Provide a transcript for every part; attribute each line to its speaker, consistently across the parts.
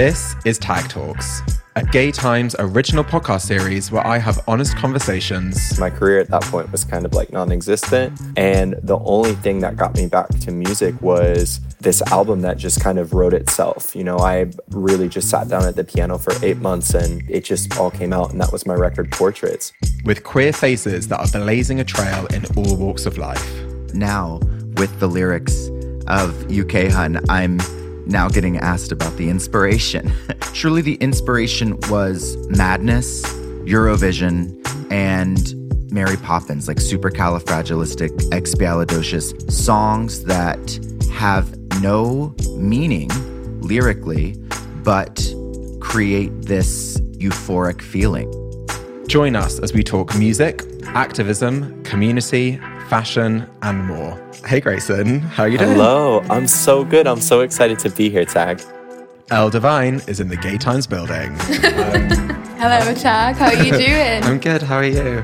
Speaker 1: This is Tag Talks, a Gay Times original podcast series where I have honest conversations.
Speaker 2: My career at that point was kind of like non existent. And the only thing that got me back to music was this album that just kind of wrote itself. You know, I really just sat down at the piano for eight months and it just all came out. And that was my record, Portraits.
Speaker 1: With queer faces that are blazing a trail in all walks of life.
Speaker 3: Now, with the lyrics of UK Hun, I'm now getting asked about the inspiration. Surely the inspiration was Madness, Eurovision, and Mary Poppins, like supercalifragilisticexpialidocious songs that have no meaning lyrically, but create this euphoric feeling.
Speaker 1: Join us as we talk music, activism, community, fashion, and more. Hey Greyson, how are you doing?
Speaker 2: Hello, I'm so good. I'm so excited to be here, Tag.
Speaker 1: Elle Devine is in the Gay Times building.
Speaker 4: Hello, Tag. How are you doing?
Speaker 1: I'm good. How are you?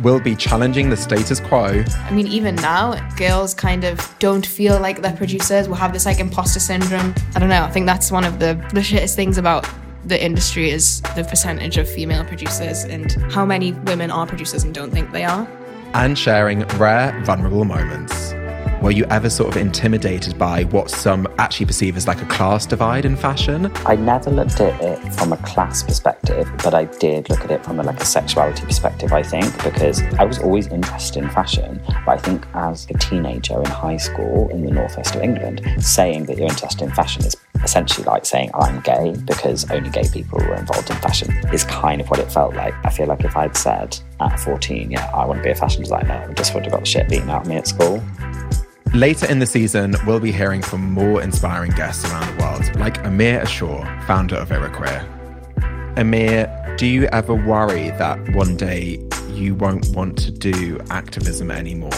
Speaker 1: We'll be challenging the status quo.
Speaker 4: I mean, even now, girls kind of don't feel like they're producers. We'll have this like imposter syndrome. I don't know. I think that's one of the, the shittest things about the industry is the percentage of female producers and how many women are producers and don't think they are.
Speaker 1: And sharing rare, vulnerable moments. Were you ever sort of intimidated by what some actually perceive as like a class divide in fashion?
Speaker 5: I never looked at it from a class perspective, but I did look at it from a, like a sexuality perspective, I think, because I was always interested in fashion. But I think as a teenager in high school in the northwest of England, saying that you're interested in fashion is essentially like saying I'm gay because only gay people were involved in fashion is kind of what it felt like. I feel like if I'd said at 14, yeah, I want to be a fashion designer, I just would have got the shit beaten out of me at school.
Speaker 1: Later in the season, we'll be hearing from more inspiring guests around the world, like Amir Ashour, founder of Queer. Amir, do you ever worry that one day you won't want to do activism anymore?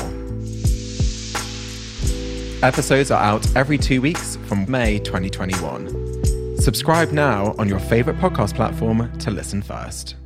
Speaker 1: Episodes are out every two weeks from May 2021. Subscribe now on your favourite podcast platform to listen first.